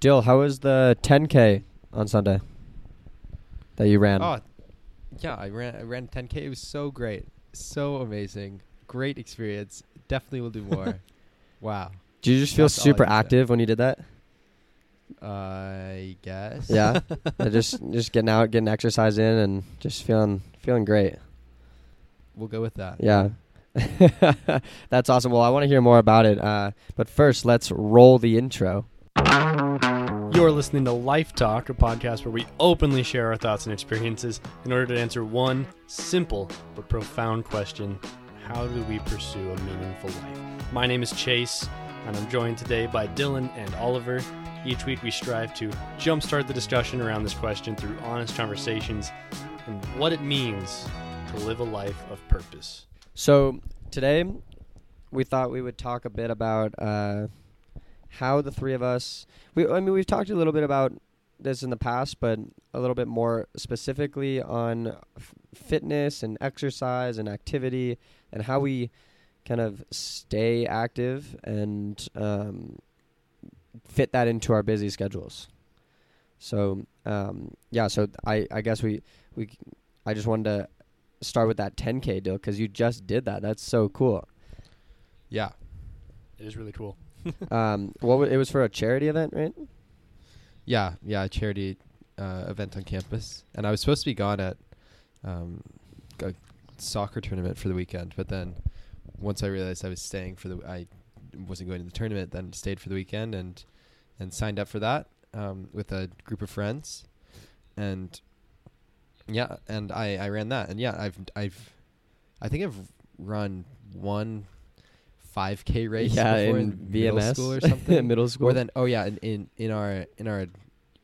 Dill, how was the 10K on Sunday that you ran? Oh, yeah, I ran I ran 10k. It was so great, so amazing, great experience. Definitely will do more. wow. Did you just feel that's super active when you did that? I guess. Yeah. Just just getting out, getting exercise in, and just feeling feeling great. we'll go with that. Yeah. That's awesome. Well, I want to hear more about it. Uh, but first, let's roll the intro. You're listening to Life Talk, a podcast where we openly share our thoughts and experiences in order to answer one simple but profound question How do we pursue a meaningful life? My name is Chase, and I'm joined today by Dylan and Oliver. Each week, we strive to jumpstart the discussion around this question through honest conversations and what it means to live a life of purpose. So today, we thought we would talk a bit about uh, how the three of us. We, I mean, we've talked a little bit about this in the past, but a little bit more specifically on f- fitness and exercise and activity and how we kind of stay active and um, fit that into our busy schedules. So um, yeah, so I, I guess we we I just wanted to start with that 10k deal because you just did that. That's so cool. Yeah. It is really cool. Um, what wa- it was for a charity event, right? Yeah. Yeah. A charity uh, event on campus, and I was supposed to be gone at um, a soccer tournament for the weekend, but then once I realized I was staying for the, I wasn't going to the tournament. Then stayed for the weekend and and signed up for that um, with a group of friends, and yeah, and I I ran that, and yeah, I've I've I think I've run one 5k race yeah, before in, middle VMS school or something middle school. or then, oh yeah, in in, in our in our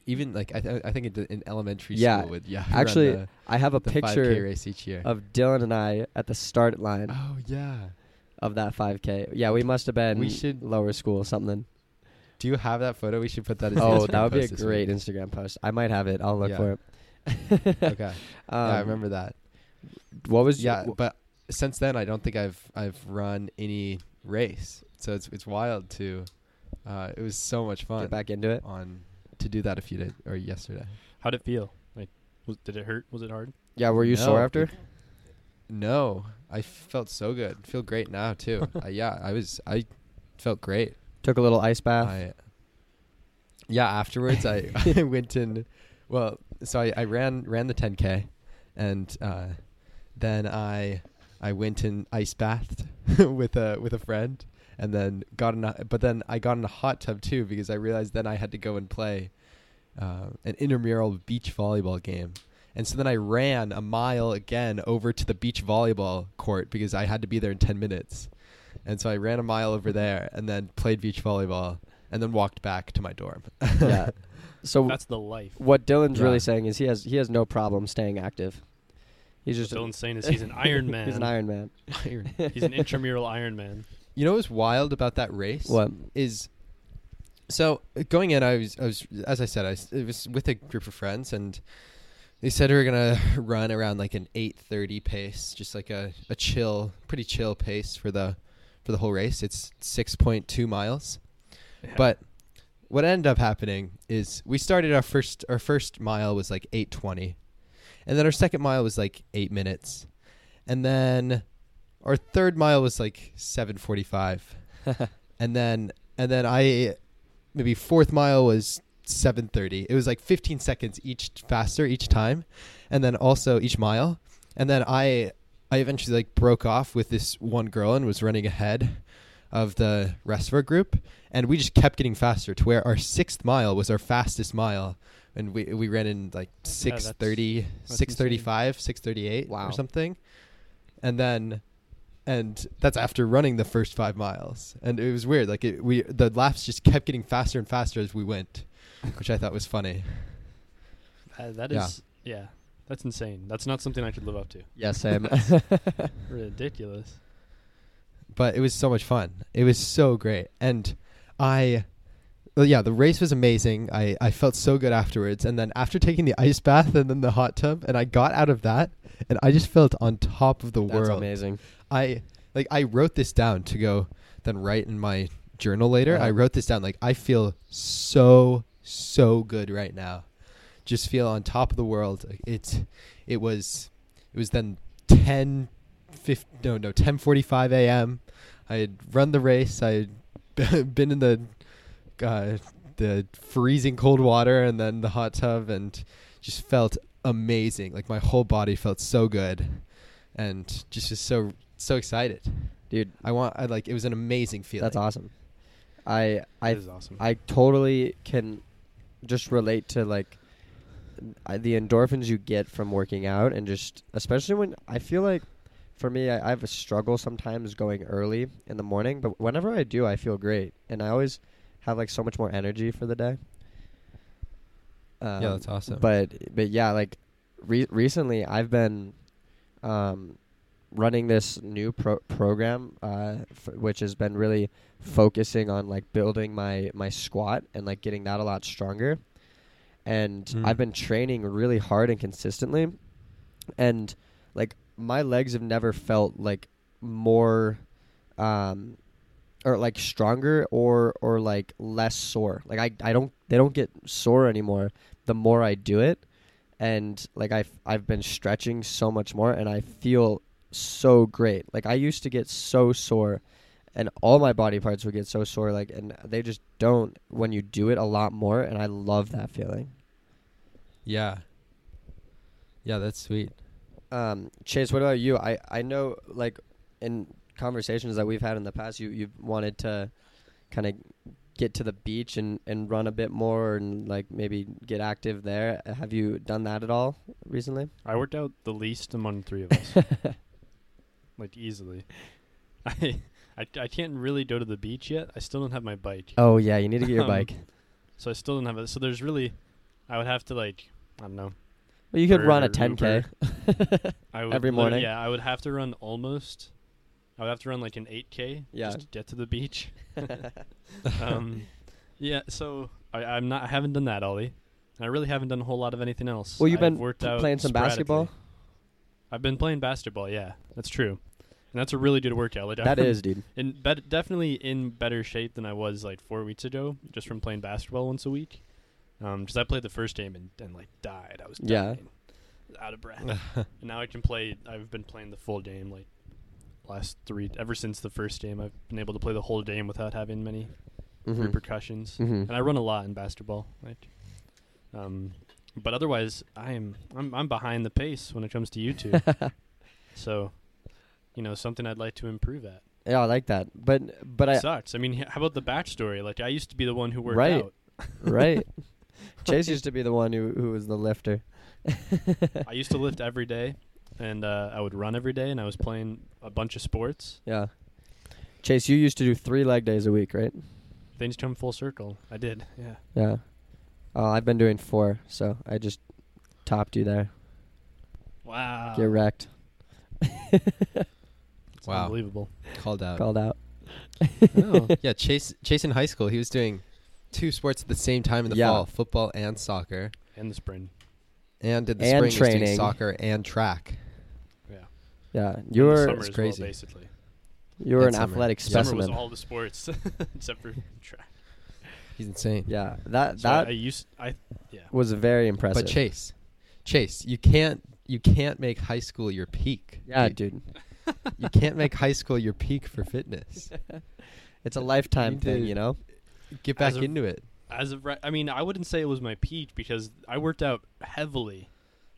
even like I th- I think in, in elementary Yeah, school would yeah actually, the, I have a picture race each year. of Dylan and I at the start line oh yeah. of that 5k. Yeah, we must have been We should- lower school something. Do you have that photo? We should put that. As Oh, Instagram that would be a great week. Instagram post. I might have it. I'll look Yeah. for it. Okay. Um, yeah, I remember that. What was Yeah, but since then I don't think I've I've run any race. So it's it's wild to. Uh, it was so much fun get back into it? on to do that a few days or yesterday. How'd it feel? Like, was, did it hurt? Was it hard? Yeah, were you No, sore after? No, I felt so good. Feel great now too. uh, yeah, I was. I felt great. Took a little ice bath. I, yeah, afterwards I, I went in. Well, so I, I ran ran the 10k, and uh, then I I went and ice bathed with a with a friend, and then got in. A, but then I got in a hot tub too because I realized then I had to go and play uh, an intramural beach volleyball game. And so then I ran a mile again over to the beach volleyball court because I had to be there in 10 minutes. And so I ran a mile over there and then played beach volleyball and then walked back to my dorm. yeah. So That's the life. what Dylan's Yeah. really saying is he has he has no problem staying active. He's just Dylan's saying is he's an Iron Man. he's an Iron Man. Iron. He's an intramural Iron Man. You know what's wild about that race? What? is so going in I was I was as I said I s- it was with a group of friends and they said we were gonna run around like an eight thirty pace, just like a, a chill, pretty chill pace for the for the whole race. It's six point two miles. But what ended up happening is we started our first our first mile was like eight twenty, and then our second mile was like eight minutes, and then our third mile was like seven forty five, and then and then I maybe fourth mile was seven thirty. It was like fifteen seconds each faster each time, and then also each mile, and then I I eventually like broke off with this one girl and was running ahead of the rest of our group. And we just kept getting faster to where our sixth mile was our fastest mile and we we ran in like that's- 630 that's 635 638 Wow. or something and then and that's after running the first five miles and it was weird like it, we the laps just kept getting faster and faster as we went which i thought was funny Uh, that Yeah. yeah. that's insane. That's not something I could live up to. Yeah, same. Ridiculous. but it was so much fun. It was so great, and I, well, yeah, the race was amazing. I I felt so good afterwards, and then after taking the ice bath and then the hot tub, and I got out of that, and I just felt on top of the That's world. amazing. I like I wrote this down to go then write in my journal later. Uh-huh. I wrote this down like I feel so so good right now. Just feel on top of the world. It it was it was then 10 50, no no 10:45 a.m. I had run the race. I had been in the uh, the freezing cold water and then the hot tub and just felt amazing. Like my whole body felt so good and just just so so excited. dude. I want I like it was an amazing feeling. That's awesome. I I That is awesome. I totally can just relate to like I, the endorphins you get from working out and just especially when I feel like for me I, I have a struggle sometimes going early in the morning but whenever I do I feel great and I always have like so much more energy for the day. Um, yeah, that's awesome. But but yeah, like re- recently I've been um, running this new pro- program, uh, f- which has been really focusing on like building my my squat and like getting that a lot stronger. And Mm. I've been training really hard and consistently, and like my legs have never felt like more, um, or like stronger or or like less sore. Like I I don't they don't get sore anymore the more I do it and like I've I've been stretching so much more and I feel so great. Like I used to get so sore and all my body parts would get so sore like and they just don't when you do it a lot more and I love that feeling. yeah. Yeah, that's sweet. Um Chase, what about you? I I know like in conversations that we've had in the past you you've wanted to kind of get to the beach and and run a bit more and like maybe get active there. Have you done that at all recently? I worked out the least among the three of us, like easily. I, I I can't really go to the beach yet. I still don't have my bike, Oh yeah, you need to get your Um, bike. so I still don't have it. So there's really, I would have to like, I don't know. Well, you could run a 10k. I would Every morning? Yeah, I would have to run almost. I would have to run like an 8k Yeah. just to get to the beach. um, yeah, so I, I'm not. I haven't done that, Ollie. And I really haven't done a whole lot of anything else. well, you've I've been worked p- out playing some basketball. I've been playing basketball. Yeah, that's true, and that's a really good workout. Like, That I'm dude. in bet- definitely in better shape than I was like four weeks ago, just from playing basketball once a week. Um, because I played the first game and, and like died. I was Yeah. dying, out of breath. and now I can play. I've been playing the full game like last three ever since the first game. I've been able to play the whole game without having many Mhm. repercussions. Mhm. And I run a lot in basketball. Like, um, but otherwise, I'm I'm I'm behind the pace when it comes to YouTube. so, you know, something I'd like to improve at. yeah, I like that. But but I Sucks. I mean, how about the backstory? Like, I used to be the one who worked Right. out. right. Chase used to be the one who who was the lifter. I used to lift every day, and uh, I would run every day, and I was playing a bunch of sports. Yeah. Chase, you used to do three leg days a week, right? Things come full circle. I did. Yeah. Yeah. Oh, I've been doing four, so I just topped you there. Wow. Get wrecked. It's Wow. Unbelievable. Called out. Called out. Oh. yeah, Chase Chase in high school, he was doing two sports at the same time in the Yeah. fall, football and soccer. and the spring. And did the And spring he was doing training. soccer and track. Yeah. Yeah, And you the were summer It's crazy. Well, basically. you were and an summer. athletic specimen. Summer was all the sports except for track. He's insane. Yeah, that So I, I that used I yeah. was very impressive. But Chase, Chase, you can't you can't make high school your peak. yeah, You- dude, You can't make high school your peak for fitness. it's a lifetime need thing, you know. Get back As of- into it. As of right, I mean, I wouldn't say it was my peak because I worked out heavily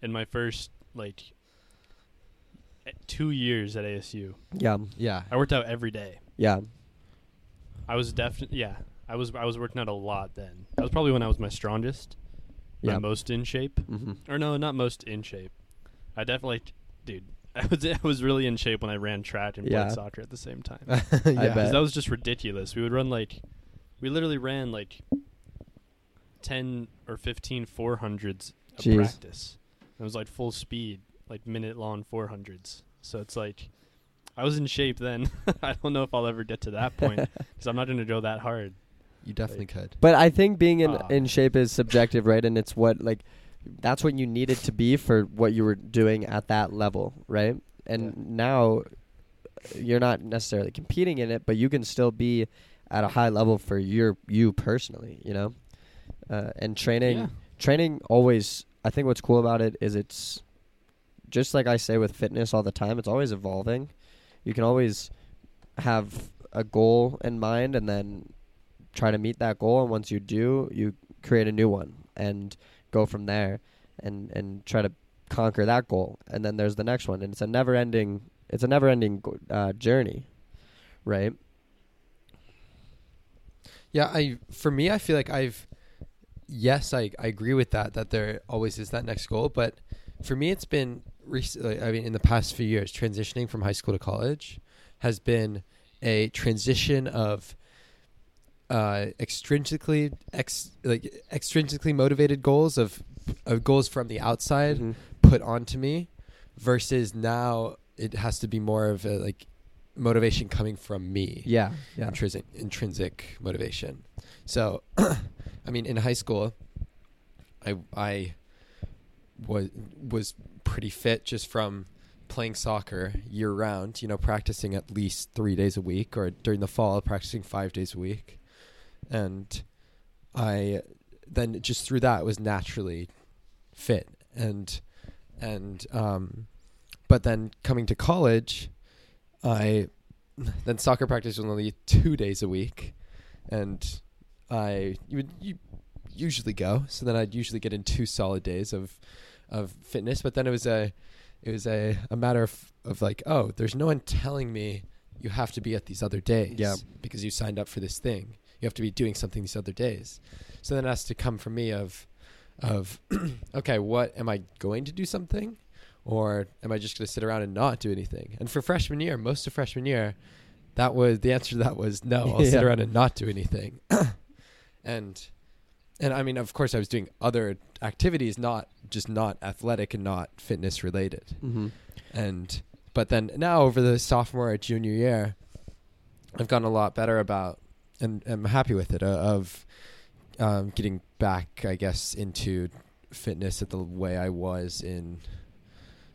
in my first like two years at ASU. Yeah, Yeah. I worked out every day. yeah, I was definitely yeah. I was I was working out a lot then. That was probably when I was my strongest, my yeah. most in shape. hmm Or no, not most in shape. I definitely, dude. I was I was really in shape when I ran track and Yeah. played soccer at the same time. yeah. bet. 'Cause that was just ridiculous. We would run like, we literally ran like, ten or 15 400s of Jeez. practice. It was like full speed, like minute long 400s. So it's like, I was in shape then. I don't know if I'll ever get to that point because I'm not going to go that hard. You definitely could. But I think being in Ah. in shape is subjective, right? And it's what like that's what you needed to be for what you were doing at that level, right? And Yeah. now you're not necessarily competing in it, but you can still be at a high level for your you personally, you know. Uh, and training Yeah. training always i think what's cool about it is it's just like i say with fitness all the time it's always evolving. You can always have a goal in mind and then try to meet that goal and once you do you create a new one and go from there and and try to conquer that goal. And then there's the next one and it's a never ending it's a never ending uh, journey right? Yeah, I for me, I feel like I've yes, I I agree with that that there always is that next goal, but for me, it's been recently. I mean, in the past few years, transitioning from high school to college has been a transition of uh extrinsically ex like extrinsically motivated goals of, of goals from the outside Mhm. put onto me versus now it has to be more of a like motivation coming from me yeah yeah intrinsic intrinsic motivation. So, I mean, in high school, I I was was pretty fit just from playing soccer year round. You know, practicing at least three days a week, or during the fall, practicing five days a week, and I then just through that was naturally fit and and um, but then coming to college, I then soccer practice was only two days a week, and I you would you usually go. So then I'd usually get in two solid days of of fitness. But then it was a it was a, a matter of of like oh, there's no one telling me you have to be at these other days. Yeah. because you signed up for this thing. You have to be doing something these other days. So then it has to come from me of of okay, what am I going to do something? or am I just going to sit around and not do anything? And for freshman year, most of freshman year, that was the answer to that was no. I'll sit around and not do anything. and and I mean, of course, I was doing other activities, not just not athletic and not fitness related. mm-hmm. And but then now over the sophomore or junior year, I've gotten a lot better about, and I'm happy with it uh, of um, getting back, I guess, into fitness at the way I was in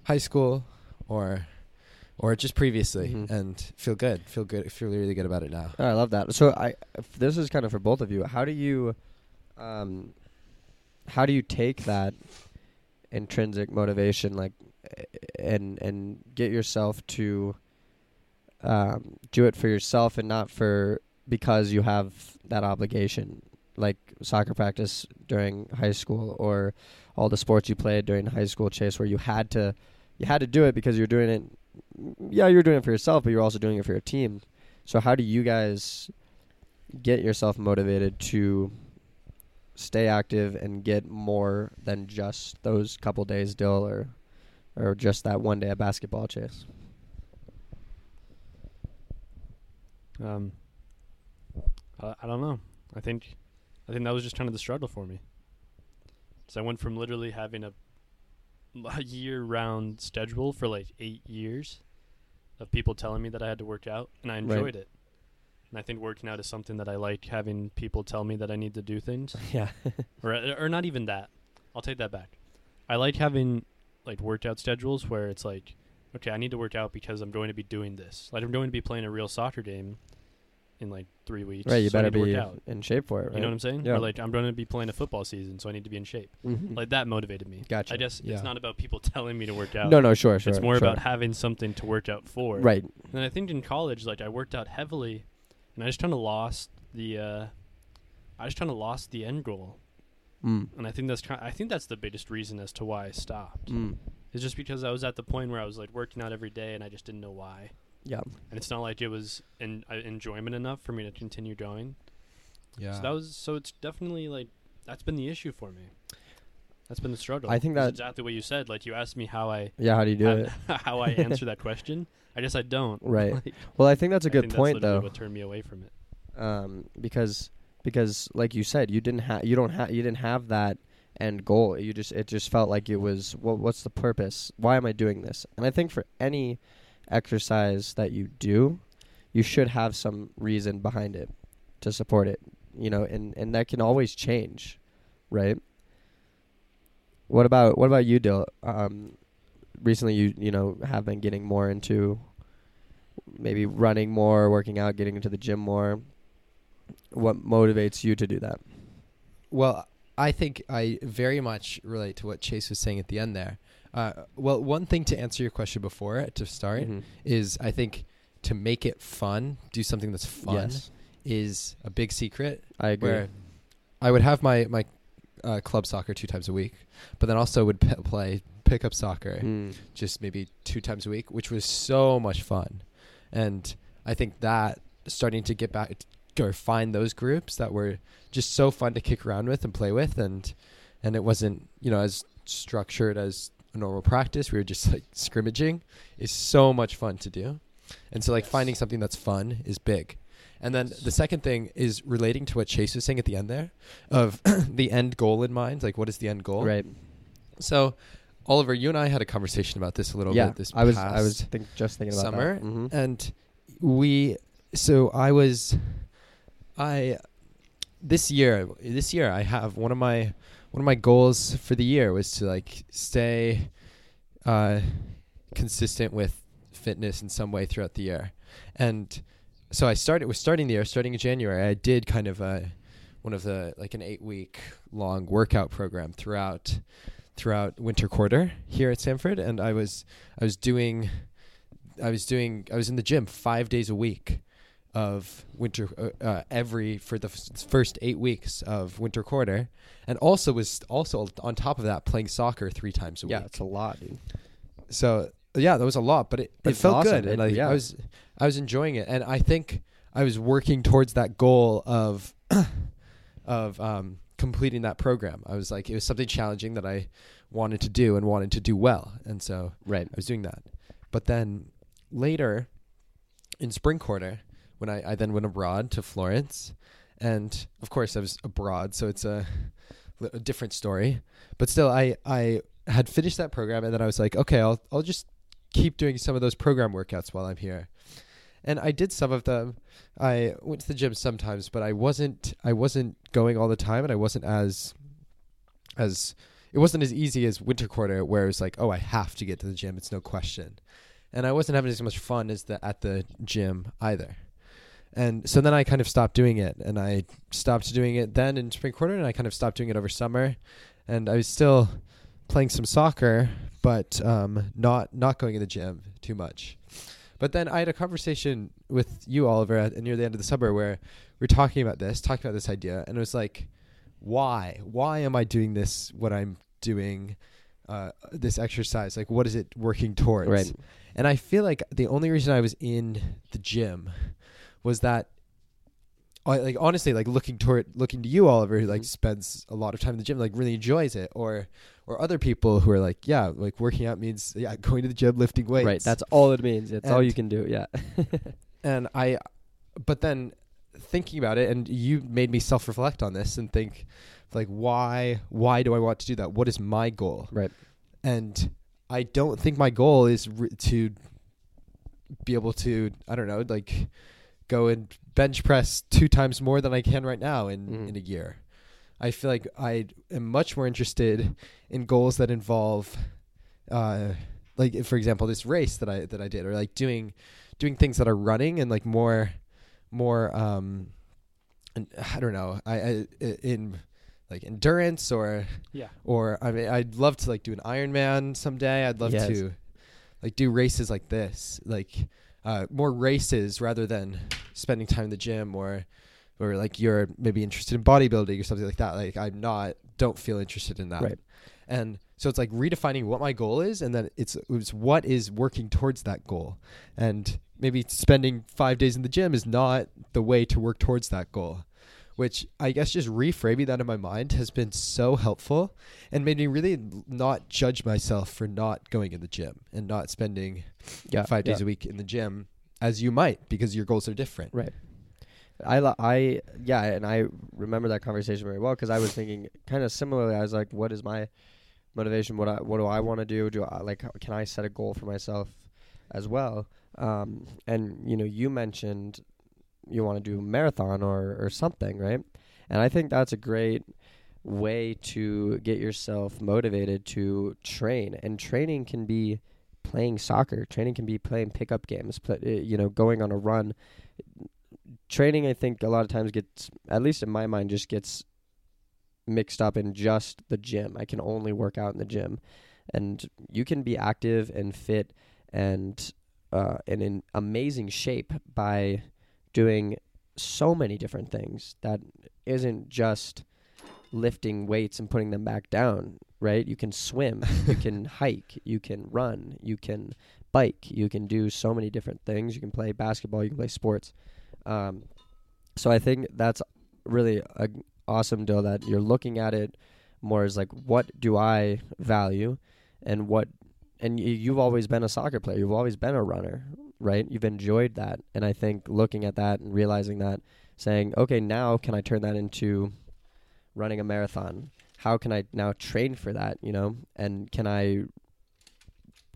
high school or or just previously, Mhm. and feel good, feel good, feel really good about it now. Oh, I love that. So I this is kind of for both of you. How do you um how do you take that intrinsic motivation like and and get yourself to um do it for yourself and not for because you have that obligation like soccer practice during high school or all the sports you played during high school chase where you had to you had to do it because you're doing it yeah you're doing it for yourself but you're also doing it for your team so how do you guys get yourself motivated to stay active and get more than just those couple days dill or or just that one day at basketball chase? Um, I, I don't know. I think, I think that was just kind of the struggle for me. So I went from literally having a, a year-round schedule for like eight years, of people telling me that I had to work out, and I Right. enjoyed it. And I think working out is something that I like having people tell me that I need to do things, yeah. or or not even that. I'll take that back. I like having like workout schedules where it's like, okay, I need to work out because I'm going to be doing this. Like I'm going to be playing a real soccer game in like three weeks. right, you so better be in shape for it, right? You know what I'm saying? Yeah. Or like I'm going to be playing a football season, so I need to be in shape. Mhm. Like that motivated me. Gotcha. I guess Yeah. it's not about people telling me to work out. no, no, sure, sure. it's more sure. about having something to work out for. right. And I think in college, like I worked out heavily, and I just kind of lost the. Uh, I just kind of lost the end goal, Mm. and I think that's kind. I think that's the biggest reason as to why I stopped. Mm. It's just because I was at the point where I was like working out every day, and I just didn't know why. Yeah. And it's not like it was en- uh, enjoyment enough for me to continue going. Yeah. So that was. So it's definitely like that's been the issue for me. That's been the struggle. I think that's exactly what you said. Like you asked me how I Yeah, how do you do how, it? how I answer that question. I guess I don't. Right. Like, Well, I think that's a I good think point that's though. What turned me away from it? um, because because like you said, you didn't have you don't have you didn't have that end goal. You just it just felt like it was what what's the purpose? Why am I doing this? And I think for any exercise that you do, you should have some reason behind it to support it. You know, and and that can always change, right? What about what about you, Dill? Um, recently, you you know have been getting more into maybe running more, working out, getting into the gym more. What motivates you to do that? Well, I think I very much relate to what Chase was saying at the end there. Uh, well, one thing to answer your question before to start Mhm. is I think to make it fun, do something that's fun Yes, is a big secret. I agree. I would have my my uh, club soccer two times a week, but then also would p- play pickup soccer Mm. just maybe two times a week, which was so much fun. And I think that starting to get back or find those groups that were just so fun to kick around with and play with and and it wasn't, you know, as structured as a normal practice. We were just like scrimmaging is so much fun to do. And so like Yes. finding something that's fun is big. And then the second thing is relating to what Chase was saying at the end there of the end goal in mind. Like what is the end goal? Right. So, Oliver, you and I had a conversation about this a little Yeah. bit this I was. I was think, just thinking about summer. Mhm. and we. So I was, I, this year. This year, I have one of my one of my goals for the year was to like stay, uh, consistent with fitness in some way throughout the year, and so I started was starting the year starting in January. I did kind of a one of the like an eight week long workout program throughout throughout winter quarter here at Stanford, and I was I was doing I was doing I was in the gym five days a week of winter uh, uh, every for the f- first eight weeks of winter quarter, and also was also on top of that playing soccer three times a Yeah, week. it's a lot, dude. So yeah, that was a lot, but it, it felt awesome. good, and like yeah. I was I was enjoying it, and I think I was working towards that goal of of um, completing that program. I was like, it was something challenging that I wanted to do and wanted to do well, and so Right. I was doing that. But then later in spring quarter, when I, I then went abroad to Florence, and of course I was abroad, so it's a, a different story. But still, I I had finished that program, and then I was like, okay, I'll I'll just keep doing some of those program workouts while I'm here. And I did some of them. I went to the gym sometimes, but I wasn't I wasn't going all the time, and I wasn't as as it wasn't as easy as winter quarter where it was like, oh, I have to get to the gym. It's no question. And I wasn't having as much fun as the at the gym either. And so then I kind of stopped doing it, and I stopped doing it then in spring quarter, and I kind of stopped doing it over summer. And I was still playing some soccer, but um, not not going in the gym too much. But then I had a conversation with you, Oliver, at, near the end of the summer, where we are talking about this, talking about this idea, and it was like, why? Why am I doing this? What I'm doing, uh, this exercise, like, what is it working towards? Right. And I feel like the only reason I was in the gym was that, I, like, honestly, like looking toward, looking to you, Oliver, who like Mhm. spends a lot of time in the gym, like really enjoys it, or, or other people who are like, yeah, like working out means yeah, going to the gym, lifting weights, Right. That's all it means. It's all you can do. Yeah. and I, but then thinking about it, and you made me self reflect on this and think, like, why, why do I want to do that? What is my goal? right. And I don't think my goal is re- to be able to, I don't know, like, go and bench press two times more than I can right now in Mhm. in a year. I feel like I am much more interested in goals that involve, uh, like for example, this race that I that I did, or like doing doing things that are running and like more more um, I don't know, I, I in like endurance or Yeah. or I mean I'd love to like do an Ironman someday. I'd love Yes. to like do races like this, like uh, more races rather than spending time in the gym or or like you're maybe interested in bodybuilding or something like that. Like I'm not, don't feel interested in that. Right. And so it's like redefining what my goal is, and then it's it's what is working towards that goal, and maybe spending five days in the gym is not the way to work towards that goal. Which I guess just reframing that in my mind has been so helpful and made me really not judge myself for not going in the gym and not spending Yeah. five days a week in the gym as you might because your goals are different. Right. I, I, yeah, and I remember that conversation very well because I was thinking kind of similarly. I was like, what is my motivation? What I, what do I want to do? Do I like, can I set a goal for myself as well? Um, and you know, you mentioned you want to do a marathon or, or something, right? And I think that's a great way to get yourself motivated to train. And training can be playing soccer. Training can be playing pickup games. Play, uh, you know, going on a run. Training, I think, a lot of times gets, at least in my mind, just gets mixed up in just the gym. I can only work out in the gym, and you can be active and fit and uh, and in amazing shape by doing so many different things that isn't just lifting weights and putting them back down right? You can swim you can hike you can run you can bike you can do so many different things. You can play basketball you can play sports. Um, so i think that's really a awesome deal that you're looking at it more as like what do i value and what and y- you've always been a soccer player. You've always been a runner right you've enjoyed that and i think looking at that and realizing that saying okay now can i turn that into running a marathon how can i now train for that you know and can i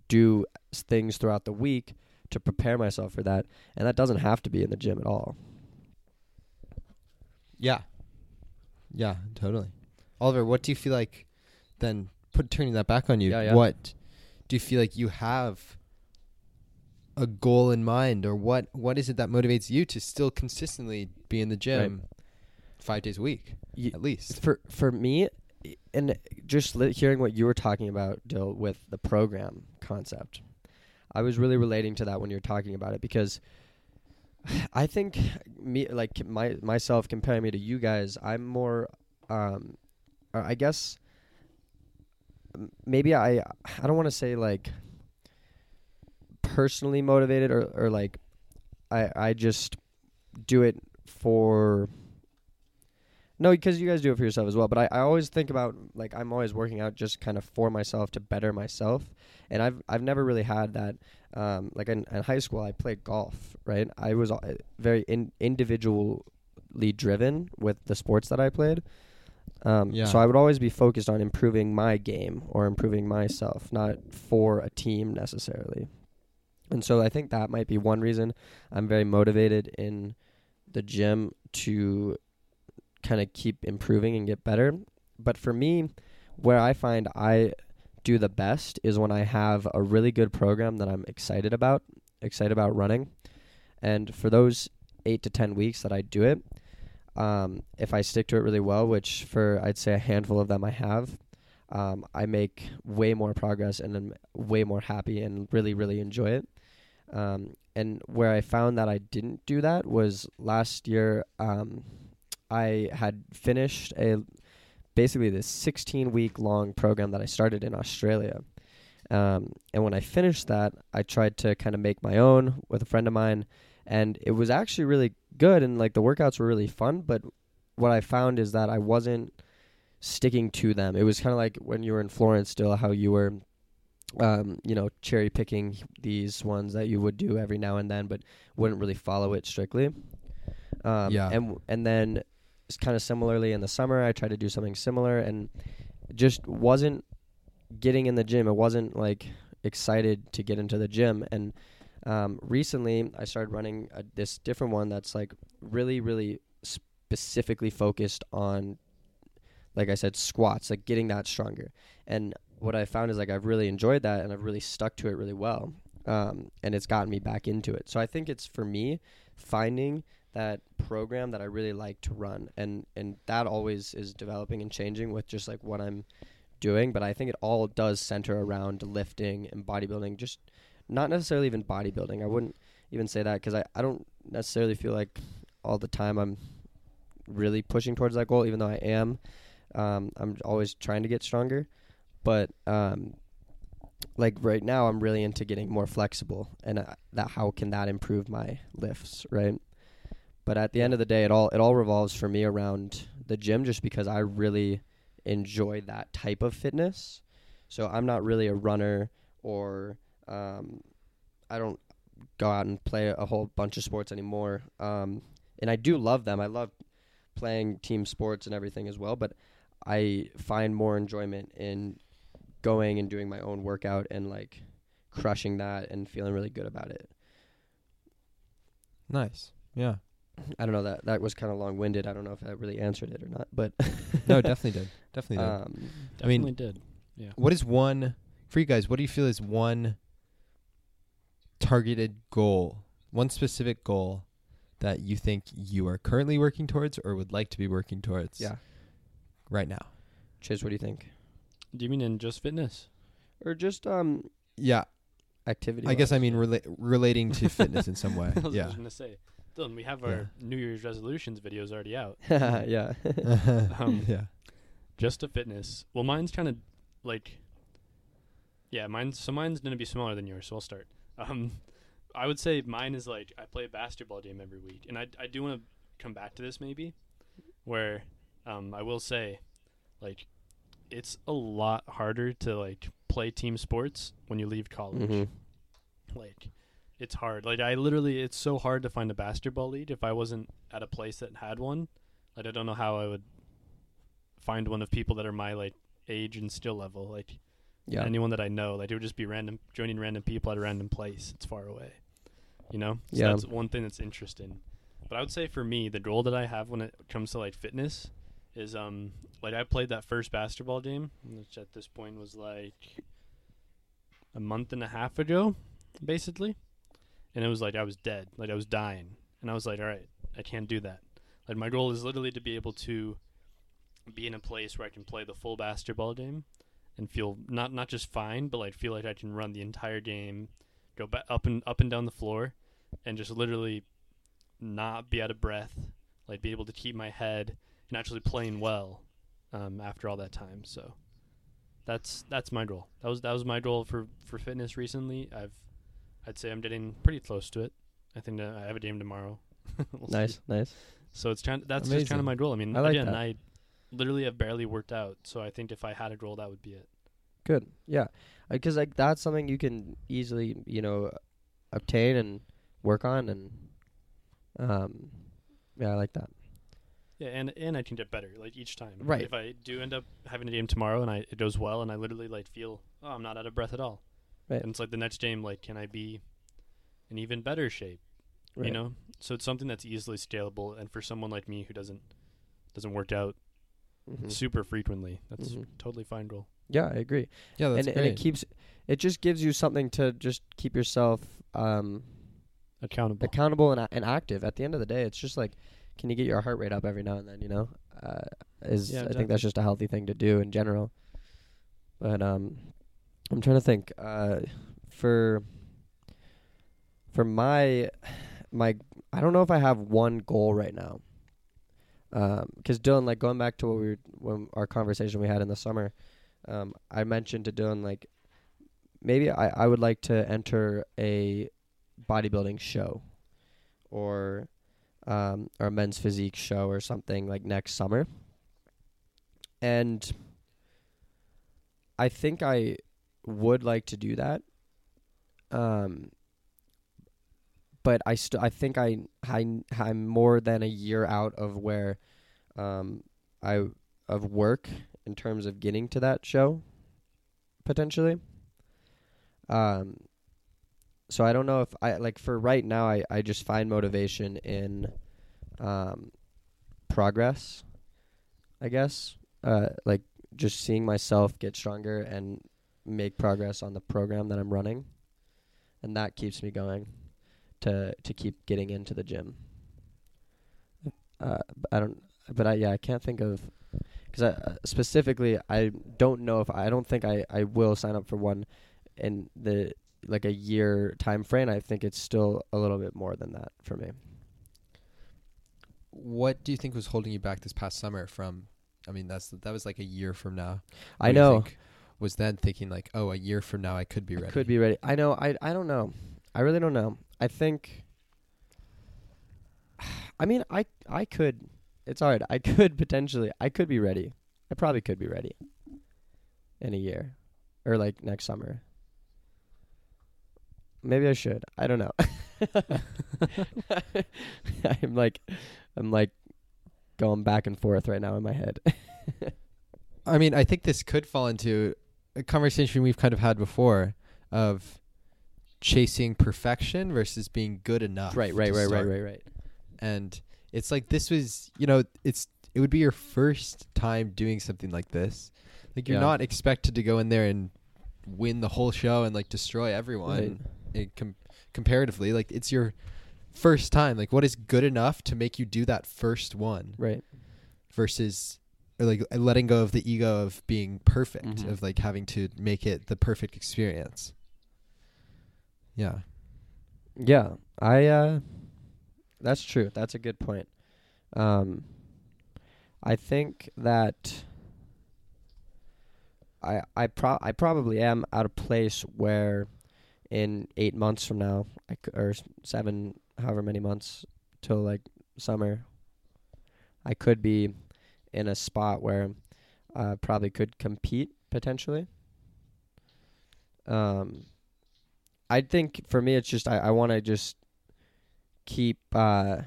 do things throughout the week to prepare myself for that and that doesn't have to be in the gym at all Yeah. Yeah, totally. Oliver, what do you feel like then put turning that back on you? Yeah, yeah. What do you feel like you have a goal in mind or what what is it that motivates you to still consistently be in the gym 5 days a week Ye- at least? for for me and just li- hearing what you were talking about Dill with the program concept I was really relating to that when you were talking about it because I think me like my myself comparing me to you guys I'm more um I guess maybe I I don't want to say like personally motivated or or like I I just do it for no, because you guys do it for yourself as well. But I, I always think about like I'm always working out just kind of for myself to better myself, and I've I've never really had that. Um, like in, in high school, I played golf. Right, I was very in, individually driven with the sports that I played. Um, Yeah. So I would always be focused on improving my game or improving myself, not for a team necessarily. And so I think that might be one reason I'm very motivated in the gym to kind of keep improving and get better. But for me, where I find I do the best is when I have a really good program that I'm excited about, excited about running. And for those eight to 10 weeks that I do it, um, if I stick to it really well, which for I'd say a handful of them I have, um, I make way more progress and I'm way more happy and really, really enjoy it. Um, and where I found that I didn't do that was last year. Um, I had finished a basically this 16 week long program that I started in Australia. Um, and when I finished that, I tried to kind of make my own with a friend of mine, and it was actually really good. And like the workouts were really fun. But what I found is that I wasn't sticking to them. It was kind of like when you were in Florence, still how you were, um, you know, cherry picking these ones that you would do every now and then, but wouldn't really follow it strictly. Um, Yeah. And and then kind of similarly in the summer, I tried to do something similar, and just wasn't getting in the gym. It wasn't like excited to get into the gym. And um, recently, I started running a, this different one that's like really, really specifically focused on, like I said, squats, like getting that stronger. And what I found is like I've really enjoyed that, and I've really stuck to it really well. Um, and it's gotten me back into it. So I think it's for me finding that program that I really like to run, and and that always is developing and changing with just like what I'm doing. But I think it all does center around lifting and bodybuilding. Just not necessarily even bodybuilding. I wouldn't even say that because I I don't necessarily feel like all the time I'm really pushing towards that goal, even though I am. Um, I'm always trying to get stronger, but um, like right now, I'm really into getting more flexible, and uh, that how can that improve my lifts, right? But at the end of the day, it all it all revolves for me around the gym, just because I really enjoy that type of fitness. So I'm not really a runner, or um, I don't go out and play a whole bunch of sports anymore. Um, and I do love them. I love playing team sports and everything as well. But I find more enjoyment in going and doing my own workout and like crushing that and feeling really good about it. Nice. Yeah. I don't know that that was kind of long winded. I don't know if that really answered it or not, but No, definitely did. Definitely did. um, I mean- did. Yeah. What is one for you guys? What do you feel is one targeted goal, one specific goal that you think you are currently working towards or would like to be working towards? yeah, right now. Chase, what do you think? Do you mean in just fitness? Or just um Yeah, activity? I guess I mean rela- relating to fitness in some way. I was yeah. just gonna say, Dylan, we have our New Year's resolutions videos already out. yeah. Um, yeah. Just to fitness. Well, mine's kind of like, yeah, mine's so mine's gonna be smaller than yours. So I'll start. Um, I would say mine is like I play a basketball game every week, and I I do want to come back to this maybe, where, um, I will say, like, it's a lot harder to like play team sports when you leave college. Mhm. Like, it's hard. Like I literally, it's so hard to find a basketball league if I wasn't at a place that had one. Like I don't know how I would find one of people that are my like age and skill level. Like Yeah. anyone that I know, like it would just be random joining random people at a random place. It's far away. You know? So Yeah. that's one thing that's interesting. But I would say for me, the goal that I have when it comes to like fitness is um like I played that first basketball game, which at this point was like a month and a half ago, basically. And it was like I was dead. Like I was dying. And I was like, All right, I can't do that. Like my goal is literally to be able to be in a place where I can play the full basketball game and feel not not just fine, but like feel like I can run the entire game, go up and up and down the floor, and just literally not be out of breath, like be able to keep my head and actually playing well um, after all that time. So that's that's my goal. That was that was my goal for for fitness recently. I've I'd say I'm getting pretty close to it. I think that I have a game tomorrow. We'll see. Nice, nice. So it's kind that's just kind of my goal. I mean, I like again, that. I literally have barely worked out. So I think if I had a goal, that would be it. Good. Yeah. Because like that's something you can easily, you know, obtain and work on and um yeah, I like that. Yeah, and and I can get better like each time. Right. If I do end up having a game tomorrow and I it goes well and I literally like feel oh I'm not out of breath at all. Right. And it's like the next game like can I be in even better shape? Right. You know. So it's something that's easily scalable and for someone like me who doesn't doesn't work out Mhm. super frequently, that's Mhm. totally fine goal. Yeah, I agree. Yeah, that's and, great. and it keeps it just gives you something to just keep yourself um Accountable. accountable and, and active. At the end of the day, it's just like, can you get your heart rate up every now and then? You know, uh, is Yeah, I think that's just a healthy thing to do in general. But um, I'm trying to think. Uh, for for my my, I don't know if I have one goal right now. Um, because Dylan, like going back to what we were when our conversation we had in the summer, um, I mentioned to Dylan like maybe I I would like to enter a bodybuilding show or um or a men's physique show or something like next summer. And I think I would like to do that. Um but I st- I think I I I'm more than a year out of where um I of work in terms of getting to that show potentially. Um so I don't know if I like for right now I I just find motivation in um progress I guess. Uh like just seeing myself get stronger and make progress on the program that I'm running. And that keeps me going to to keep getting into the gym. Uh I don't but I yeah I can't think of cuz I uh, specifically I don't know if I don't think I I will sign up for one in the like a year time frame. I think it's still a little bit more than that for me. what do you think was holding you back this past summer from? I mean, that's that was like a year from now. I What you know Was then thinking like, oh, a year from now I could be I ready. could be ready. I know. I I don't know. I really don't know. I think. I mean, I I could. It's hard. I could potentially. I could be ready. I probably could be ready. In a year, or like next summer. Maybe I should. I don't know. I'm like, I'm like, going back and forth right now in my head. I mean, I think this could fall into a conversation we've kind of had before of chasing perfection versus being good enough. right, right, right, right, start. right, right. And it's like this was, you know, it's it would be your first time doing something like this. Like you're Yeah. not expected to go in there and win the whole show and like destroy everyone. It com- comparatively, like it's your first time. Like what is good enough to make you do that first one Right. versus or like letting go of the ego of being perfect, Mhm. of like having to make it the perfect experience. Yeah. Yeah, I. Uh, that's true. That's a good point. Um, I think that I I pro I probably am at a place where in eight months from now, or seven, however many months till like summer, I could be in a spot where I probably could compete potentially. Um, I think for me, it's just I, I want to just keep uh,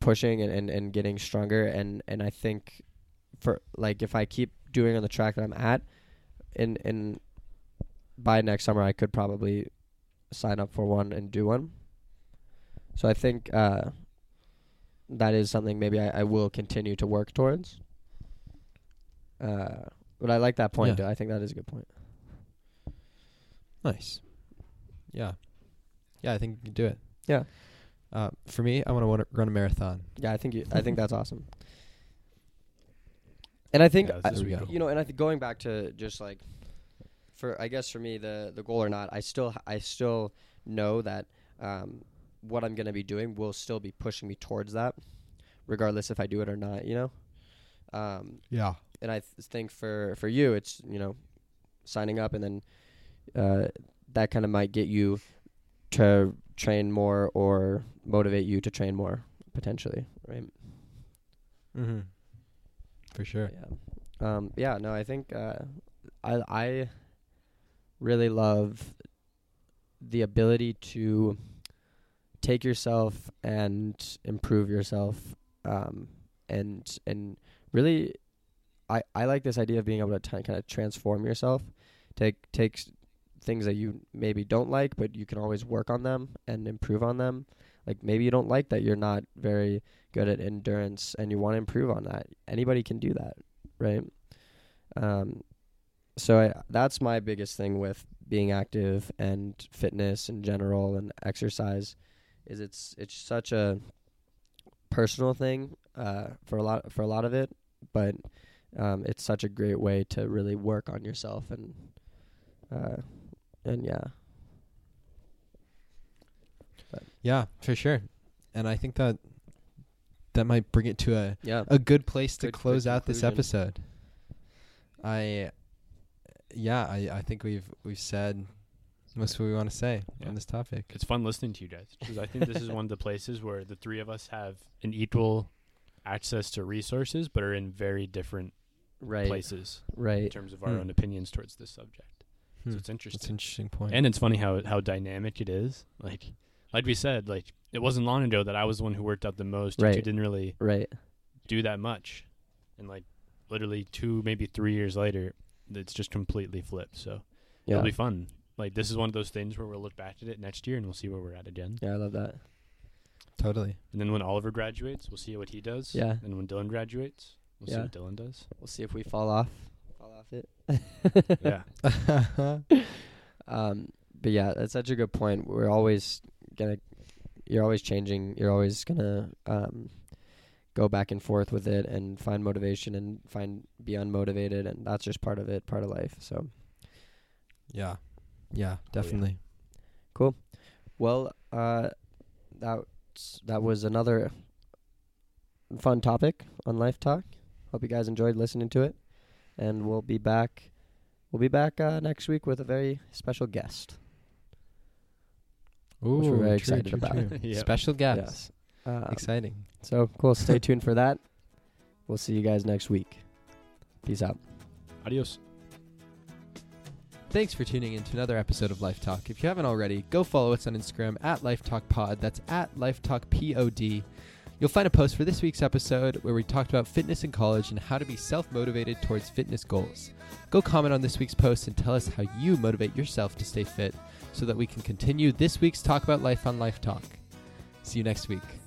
pushing and, and, and getting stronger, and, and I think for like if I keep doing on the track that I'm at, in in by next summer I could probably sign up for one and do one. So I think uh, that is something maybe I, I will continue to work towards. Uh, but I like that point. Yeah. I think that is a good point. Nice. Yeah. Yeah, I think you can do it. Yeah. Uh, for me, I want to run a marathon. Yeah, I think you, I think that's awesome. And I think Yeah, I- that's There we sweet. go. you know, and I think going back to just like for I guess for me the the goal or not, I still I still know that um, what I'm gonna be doing will still be pushing me towards that, regardless if I do it or not. You know, um, Yeah. and I th- think for for you, it's you know, signing up and then uh, that kind of might get you to train more or motivate you to train more potentially, right? Mm-hmm. For sure. Yeah. Um, yeah. No, I think uh, I I really love the ability to take yourself and improve yourself, um, and and really, I I like this idea of being able to t- kind of transform yourself. Take take things that you maybe don't like, but you can always work on them and improve on them. Like maybe you don't like that you're not very good at endurance and you want to improve on that. Anybody can do that, right? Um, so I, that's my biggest thing with being active and fitness in general and exercise is it's it's such a personal thing uh, for a lot for a lot of it, but um, it's such a great way to really work on yourself and uh, and yeah, Yeah, for sure. And I think that that might bring it to a yeah, a good place to Good- good close out this episode. I yeah, I I think we've we've said most of what we want to say Yeah. on this topic. It's fun listening to you guys because I think this is one of the places where the three of us have an equal access to resources, but are in very different right, places in terms of our Hmm. own opinions towards this subject. Hmm. So it's That's an interesting, interesting point. and it's funny how how dynamic it is. Like like we said, like it wasn't long ago that I was the one who worked out the most. You didn't really right, do that much, and like literally two maybe three years later, it's just completely flipped. So yeah, it'll be fun. Like this is one of those things where we'll look back at it next year and we'll see where we're at again. yeah. I love that. totally. And then when Oliver graduates, we'll see what he does. Yeah. And when Dylan graduates, we'll see what Dylan does. We'll see if we fall off, fall off it. yeah. Um, but yeah, that's such a good point. We're always gonna, you're always changing. You're always gonna um, go back and forth with it and find motivation and find be unmotivated, and that's just part of it, part of life. So, yeah. Yeah, definitely. Cool. Well, uh, that that was another fun topic on Life Talk. Hope you guys enjoyed listening to it, and we'll be back. We'll be back uh, next week with a very special guest. Ooh, Which we're very true, excited true, about. true. Yep. Special guest. Yes. Um, Exciting. So cool. Stay tuned for that. We'll see you guys next week. Peace out. Adios. Thanks for tuning in to another episode of Life Talk. If you haven't already, go follow us on Instagram at Life Talk Pod. That's at Life Talk Pod. You'll find a post for this week's episode where we talked about fitness in college and how to be self motivated towards fitness goals. Go comment on this week's post and tell us how you motivate yourself to stay fit so that we can continue this week's Talk About Life on Life Talk. See you next week.